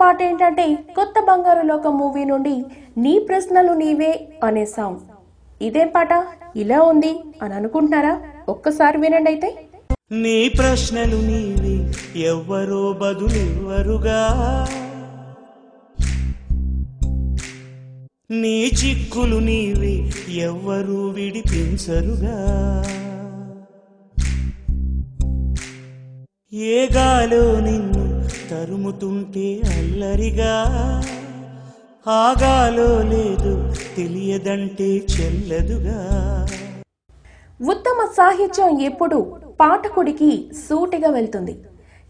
పాట ఏంటంటే కొత్త బంగారు లోక మూవీ నుండి నీ ప్రశ్నలు నీవే అనే సాంగ్ ఇదే పాట ఇలా ఉంది అని అనుకుంటున్నారా? ఒక్కసారి వినండి అయితే. నీ ప్రశ్నలు నీవి ఎవ్వరో బదులివ్వరుగా. నీ చిక్కులు నీవి ఎవ్వరూ విడిపించరుగా. ఏ గాలో నిన్ను తరుముతుంటే అల్లరిగా. ఆగాలో లేదు తెలియదంటే చెల్లదుగా. ఉత్తమ సాహిత్యం ఎప్పుడు పాఠకుడికి సూటిగా వెళ్తుంది.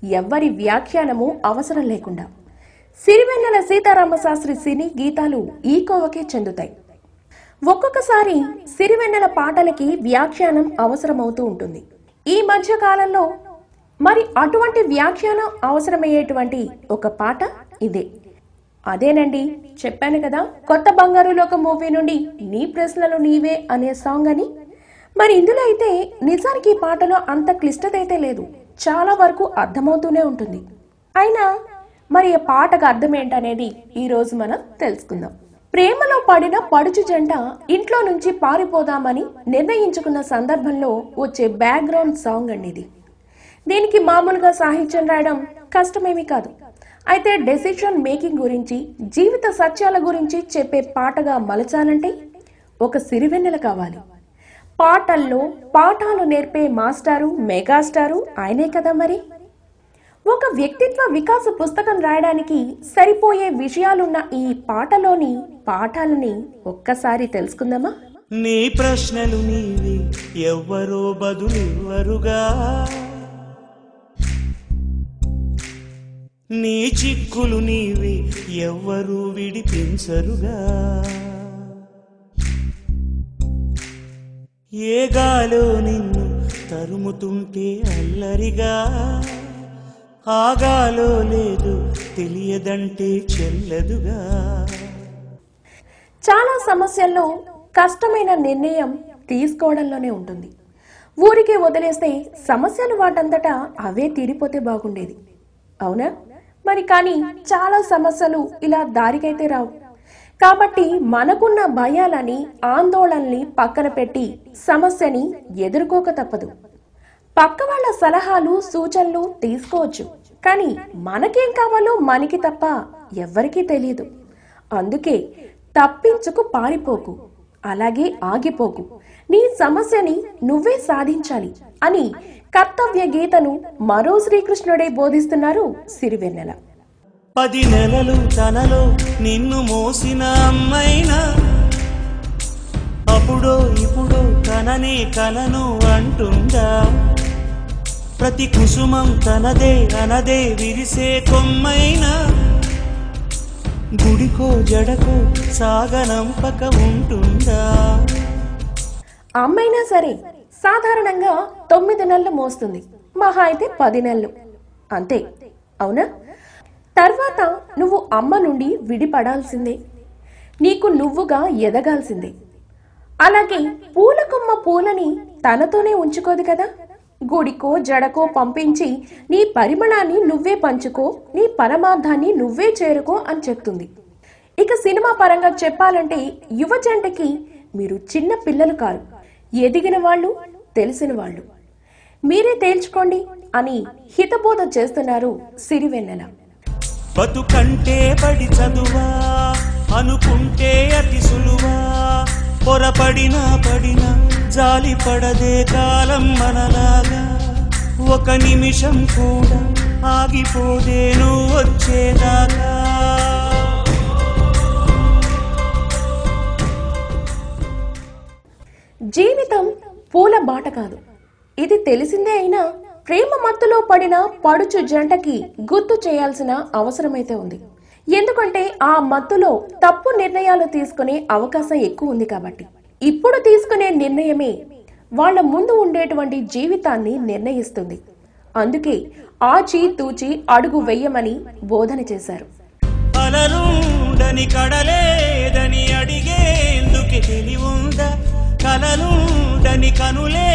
ఎవ్వరి వ్యాఖ్యానము అవసరం లేకుండా. సిరివెన్నెల సీతారామ శాస్త్రి సినీ గీతాలు ఈ కోవకే చెందుతాయి. ఒక్కొక్కసారి సిరివెన్నెల పాటలకి వ్యాఖ్యానం అవసరమవుతూ ఉంటుంది. ఈ మధ్య కాలంలో మరి అటువంటి వ్యాఖ్యానం అవసరమయ్యేటువంటి ఒక పాట ఇదే. అదేనండి చెప్పాను కదా కొత్త బంగారు లోక మూవీ నుండి నీ ప్రశ్నలు నీవే అనే సాంగ్ అని. మరి ఇందులో అయితే నిజానికి ఈ పాటలో అంత క్లిష్టత అయితే లేదు. చాలా వరకు అర్థమవుతూనే ఉంటుంది. అయినా మరి ఈ పాటకు అర్థం ఏంటనేది ఈ రోజు మనం తెలుసుకుందాం. ప్రేమలో పడిన పడుచు జంట ఇంట్లో నుంచి పారిపోదామని నిర్ణయించుకున్న సందర్భంలో వచ్చే బ్యాక్గ్రౌండ్ సాంగ్ అండి ఇది. దీనికి మామూలుగా సాహిత్యం రాయడం కష్టమేమీ కాదు. అయితే డెసిషన్ మేకింగ్ గురించి జీవిత సత్యాల గురించి చెప్పే పాటగా మలచాలంటే ఒక సిరివెన్నెల కావాలి. పాటల్లో పాఠాలు నేర్పే మాస్టారు మెగాస్టారు ఆయనే కదా మరి? ఒక వ్యక్తిత్వ వికాస పుస్తకం రాయడానికి సరిపోయే విషయాలున్న ఈ పాటలోని పాఠాలని ఒక్కసారి తెలుసుకుందామా? నీ ప్రశ్నలు నీవి ఎవ్వరో బదులివ్వరుగా. నీ చిక్కులు నీవి ఎవ్వరూ విడిపించరుగా. ఏ గాలో నిన్ను తరుముతుంటే అల్లరిగా. ఆగాలో లేదు తెలియదంటే చెల్లదుగా. చాలా సమస్యల్లో కష్టమైన నిర్ణయం తీసుకోవడంలోనే ఉంటుంది. ఊరికే వదిలేస్తే సమస్యలు వాటంతటా అవే తీరిపోతే బాగుండేది. అవునా? మరి కానీ చాలా సమస్యలు ఇలా దారికైతే రావు. కాబట్టి మనకున్న భయాలని ఆందోళనని పక్కన పెట్టి సమస్యని ఎదుర్కోక తప్పదు. పక్క వాళ్ళ సలహాలు సూచనలు తీసుకోవచ్చు. కానీ మనకేం కావాలో మనకి తప్ప ఎవ్వరికీ తెలియదు అందుకే తప్పించుకు పారిపోకు. అలాగే ఆగిపోకు. నీ సమస్యని నువ్వే సాధించాలి అని కర్తవ్య గీతను మరో శ్రీకృష్ణుడే బోధిస్తున్నారు సిరివెన్నెల. పది నెలలు తనలో నిన్ను మోసిన అమ్మైనా అప్పుడో ఇప్పుడో తననే కలను అంటుందా? ప్రతి కుసుమం తనదే అనదే విరిసే కొమ్మైనా గుడికో జడకో సాగనంపక ఉంటుందా? అమ్మైనా సరే సాధారణంగా తొమ్మిది నెలలు మోస్తుంది. మహా అయితే పది నెలలు. అంతే. అవునా? తర్వాత నువ్వు అమ్మ నుండి విడిపడాల్సిందే. నీకు నువ్వుగా ఎదగాల్సిందే. అలాగే పూల కొమ్మ పూలని తనతోనే ఉంచుకోదు కదా? గుడికో జడకో పంపించి నీ పరిమళాన్ని నువ్వే పంచుకో నీ పరమార్థాన్ని నువ్వే చేరుకో అని చెప్తుంది. ఇక సినిమా పరంగా చెప్పాలంటే యువ జంటకి మీరు చిన్న పిల్లలు కారు. ఎదిగిన వాళ్ళు తెలిసిన వాళ్ళు. మీరే తేల్చుకోండి అని హితబోధ చేస్తున్నారు సిరివెన్నెల బతుకంటే పడి చదువా అనుకుంటే అతి సులువా పొరపడినా పడినా జాలి పడదే కాలం మనలాగా. ఒక నిమిషం కూడా ఆగిపోదే నువ్వు వచ్చేదాకా. జీవితం పూల బాట కాదు. ఇది తెలిసిందే అయినా ప్రేమ మత్తులో పడిన పడుచు జంటకి గుర్తు చేయాల్సిన అవసరమైతే ఉంది. ఎందుకంటే ఆ మత్తులో తప్పు నిర్ణయాలు తీసుకునే అవకాశం ఎక్కువ ఉంది కాబట్టి. ఇప్పుడు తీసుకునే నిర్ణయమే వాళ్ళ ముందు ఉండేటువంటి జీవితాన్ని నిర్ణయిస్తుంది. అందుకే ఆచి తూచి అడుగు వెయ్యమని బోధన చేశారు. అలలుండని కడలేదని అడిగేందుకే తెలివుందా? కలలుండని కనులే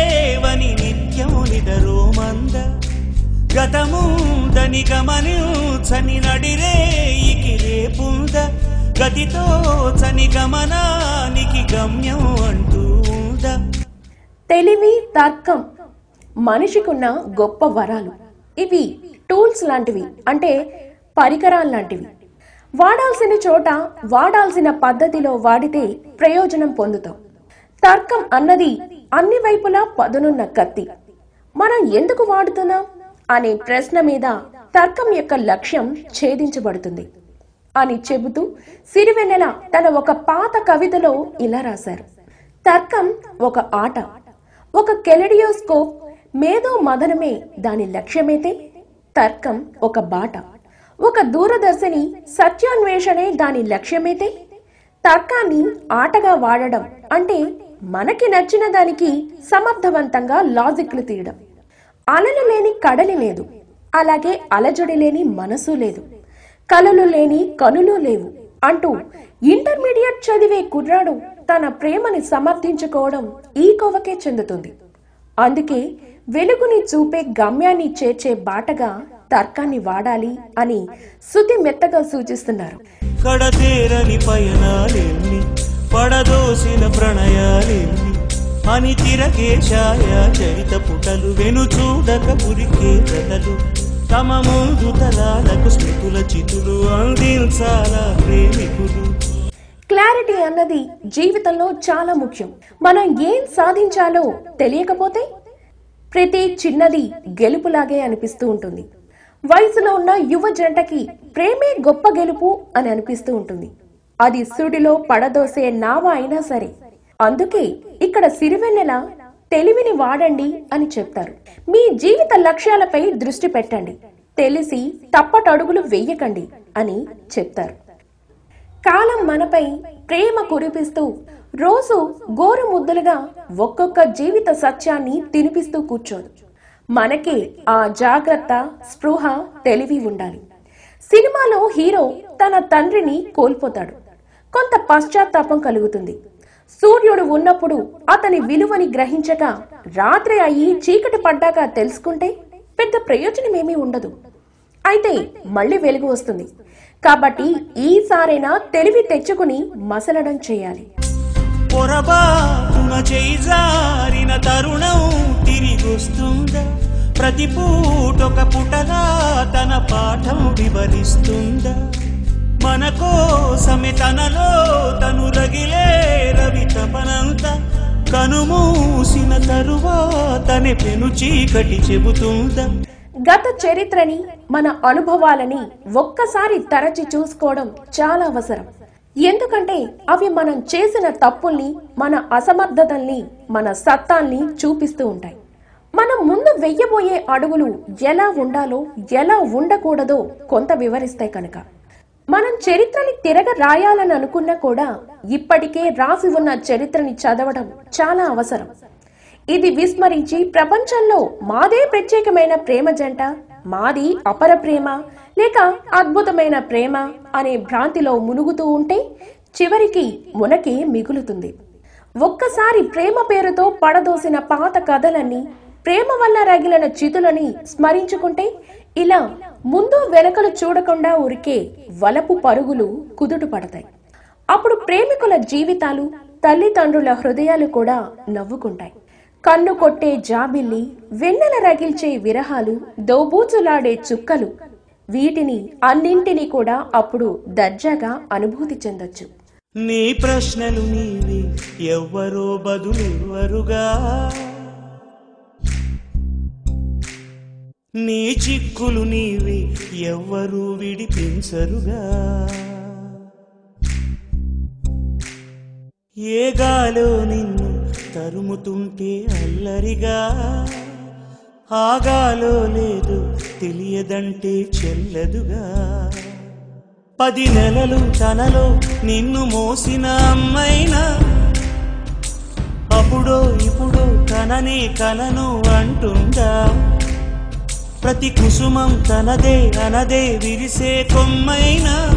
గతముందని గమనించని నడిరేయికి రేపుంద గతితో చని గమనానికి గమ్యం అంటూ తెలివి తర్కం మనిషికున్న గొప్ప వరాలు. ఇవి టూల్స్ లాంటివి అంటే పరికరాలు లాంటివి. వాడాల్సిన చోట వాడాల్సిన పద్ధతిలో వాడితే ప్రయోజనం పొందుతాం. తర్కం అన్నది అన్ని వైపులా పదునున్న కత్తి. మనం ఎందుకు వాడుతున్నాం? అనే ప్రశ్న మీద తర్కం యొక్క లక్ష్యం ఛేదించబడుతుంది. అని చెబుతూ సిరివెన్నెల తన ఒక పాత కవితలో ఇలా రాశారు. తర్కం ఒక ఆట. ఒక కెలడియోస్కోప్ మేధో మదనమే దాని లక్ష్యమైతే తర్కం ఒక బాట. ఒక దూరదర్శిని సత్యాన్వేషణే దాని లక్ష్యమైతే తర్కాన్ని ఆటగా వాడడం అంటే మనకి నచ్చిన దానికి సమర్థవంతంగా లాజిక్లు తీయడం. అలలు లేని కడలి లేదు. అలాగే అలజడి లేని మనసు లేదు. కలలు లేని కనులు లేవు అంటూ ఇంటర్మీడియట్ చదివే కుర్రాడు తన ప్రేమని సమర్థించుకోవడం ఈ కొవకే చెందుతుంది. అందుకే వెలుగుని చూపే గమ్యాన్ని చేర్చే బాటగా తర్కాన్ని వాడాలి అని శుద్ధి మెత్తగా సూచిస్తున్నారు. కడతేరని పడదోసిన ప్రణయాలెన్ని అని తిరగే ఛాయ చరిత పుటలు వెను చూడక ఉరికే కథలు. తమ ముందు తలాలకు స్మృతుల చితులు అందించాలా ప్రేమికులు. క్లారిటీ అన్నది జీవితంలో చాలా ముఖ్యం. మనం ఏం సాధించాలో తెలియకపోతే ప్రతి చిన్నది గెలుపులాగే అనిపిస్తూ ఉంటుంది. వయసులో ఉన్న యువ జంటకి ప్రేమే గొప్ప గెలుపు అని అనిపిస్తూ ఉంటుంది. అది సుడిలో పడదోసే నావ అయినా సరే. అందుకే ఇక్కడ సిరివెన్నెల తెలివిని వాడండి అని చెప్తారు. మీ జీవిత లక్ష్యాలపై దృష్టి పెట్టండి. తెలిసి తప్పటడుగులు వెయ్యకండి అని చెప్తారు. కాలం మనపై ప్రేమ కురిపిస్తూ రోజు గోరు ముద్దులుగా ఒక్కొక్క జీవిత సత్యాన్ని తినిపిస్తూ కూర్చోదు మనకే ఆ జాగ్రత్త స్పృహ తెలివి ఉండాలి. సినిమాలో హీరో తన తండ్రిని కోల్పోతాడు. కొంత పశ్చాత్తాపం కలుగుతుంది. సూర్యుడు ఉన్నప్పుడు అతని విలువని గ్రహించక రాత్రి అయ్యి చీకటి పడ్డాక తెలుసుకుంటే పెద్ద ప్రయోజనమేమీ ఉండదు. అయితే మళ్ళీ వెలుగు వస్తుంది. కాబట్టి ఈసారైనా తెలివి తెచ్చుకుని మసలడం చేయాలి. పొరబాటున చేయి జారిన తరుణం తిరిగొస్తుందా? ప్రతి పూటొక పుటగా తన పాఠం వివరిస్తుందా? మన కోసమే తనలో తను రగిలే రవి తపనంత. కనుమూసిన తరువాతనే పెను చీకటి చెబుతుందా. గత చరిత్రని మన అనుభవాలని ఒక్కసారి తరచి చూసుకోవడం చాలా అవసరం. ఎందుకంటే అవి మనం చేసిన తప్పుల్ని మన అసమర్థతల్ని మన సత్తాల్ని చూపిస్తూ ఉంటాయి. మనం ముందు వెయ్యబోయే అడుగులు ఎలా ఉండాలో ఎలా ఉండకూడదో కొంత వివరిస్తాయి కనుక. మనం చరిత్రని తిరగ రాయాలని అనుకున్నా కూడా ఇప్పటికే రాసి ఉన్న చరిత్రని చదవడం చాలా అవసరం. ఇది విస్మరించి ప్రపంచంలో మాదే ప్రత్యేకమైన ప్రేమ జంట మాది అపర ప్రేమ లేక అద్భుతమైన ప్రేమ అనే భ్రాంతిలో మునుగుతూ ఉంటే చివరికి మునకే మిగులుతుంది. ఒక్కసారి ప్రేమ పేరుతో పడదోసిన పాత కథలన్నీ ప్రేమ వల్ల రగిలిన చితులని స్మరించుకుంటే ఇలా ముందు వెనకలు చూడకుండా ఉరికే వలపు పరుగులు కుదుట పడతాయి. అప్పుడు ప్రేమికుల జీవితాలు తల్లిదండ్రుల హృదయాలు కూడా నవ్వుకుంటాయి. కన్ను కొట్టే జాబిల్లి వెన్నెల రగిల్చే విరహాలు దోబూచులాడే చుక్కలు వీటిని అన్నింటినీ కూడా అప్పుడు దర్జాగా అనుభూతి చెందొచ్చు. నీ ప్రశ్నలు నీవి ఎవ్వరో బదులెవ్వరుగా? నీ చిక్కులు నీవి ఎవ్వరూ విడిపించరుగా. ఏ గాలో నిన్ను తరుముతుంటే అల్లరిగా. ఆగాలో లేదు తెలియదంటే చెల్లదుగా. పది నెలలు తనలో నిన్ను మోసిన అమ్మైనా. అప్పుడో ఇప్పుడు తననే కలను అంటుందా. ప్రతి కుసుమం తనదే అనదే విరిసే కొమ్మైనా.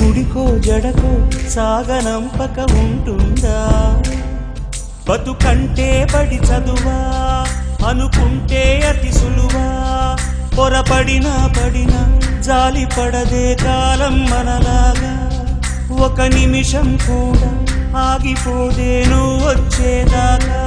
గుడికో జడకో సాగనంపక ఉంటుందా? బతుకంటే పడి చదువా అనుకుంటే అతి సులువా. పొరపడిన పడిన జాలి పడదే కాలం మనలాగా. ఒక నిమిషం కూడా ఆగిపోదే నువ్వు వచ్చేదాకా.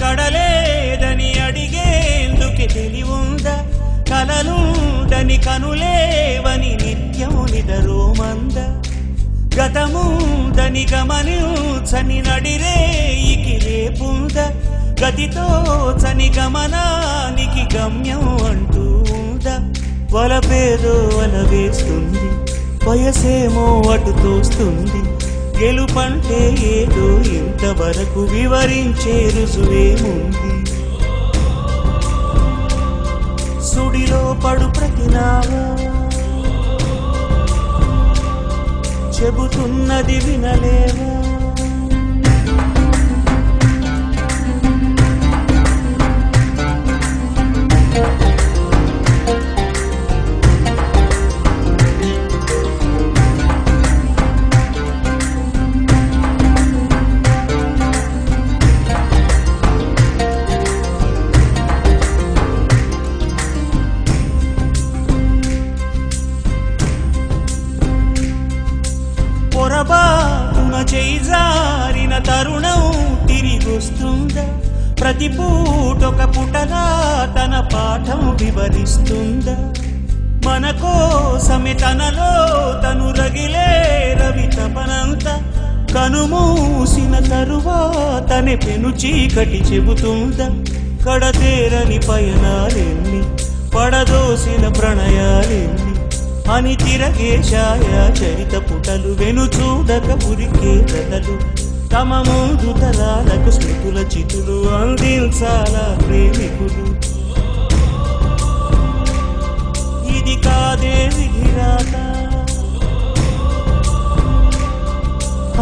కడలేదని అడిగేందుకే తెలివుందా? కలలుండని కనులేవని నిత్యము నిదరోమంద గతముందని గమనించని నడిరేయికి రేపుంద? గతితో చని గమనానికి గమ్యం అంటూ ఉందా? వలపేదో వల వేస్తుంది వయసేమో అటు తోస్తుంది గెలుపంటే ఏదో ఇంతవరకు వివరించే రుజువేముంది. సుడిలో పడు ప్రతినావా చెబుతున్నది వినలేము. ప్రతి పూటొక పుటగా తన పాఠం వివరిస్తుందా? మన కోసమే తనలో తను రగిలే రవి తపనంత. కనుమూసిన తరువాతనే పెను చీకటి చెబుతుందా? కడతేరని పయనాలెన్ని పడదోసిన ప్రణయాలెన్ని అని తిరగే ఛాయా చరిత పుటలు? వెను చూడక ఉరికే కథలు తమ ముందు తరాలకు స్మృతుల చితులు అందించాల ప్రేమికుడు ఇది కాదే విధిరాత?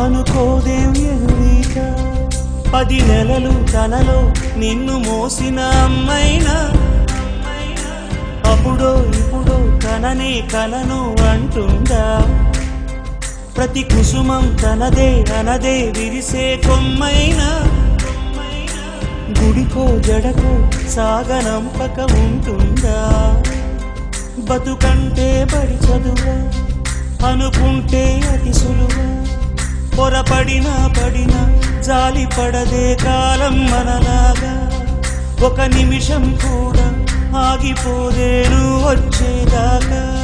అనుకోదేం ఎదురీత పది నెలలు తనలో నిన్ను మోసిన అమ్మైనా? అప్పుడో ఇప్పుడో కననే కలను అంటుందా? ప్రతి కుసుమం తనదే అనదే విరిసే కొమ్మైన. గుడికో జడకో సాగనంపక ఉంటుందా బతుకంటే బడి చదువా అనుకుంటే అతి సులువా. పొరపడిన పడిన జాలి పడదే కాలం మనలాగా. ఒక నిమిషం కూడా ఆగిపోదేను వచ్చేదాకా.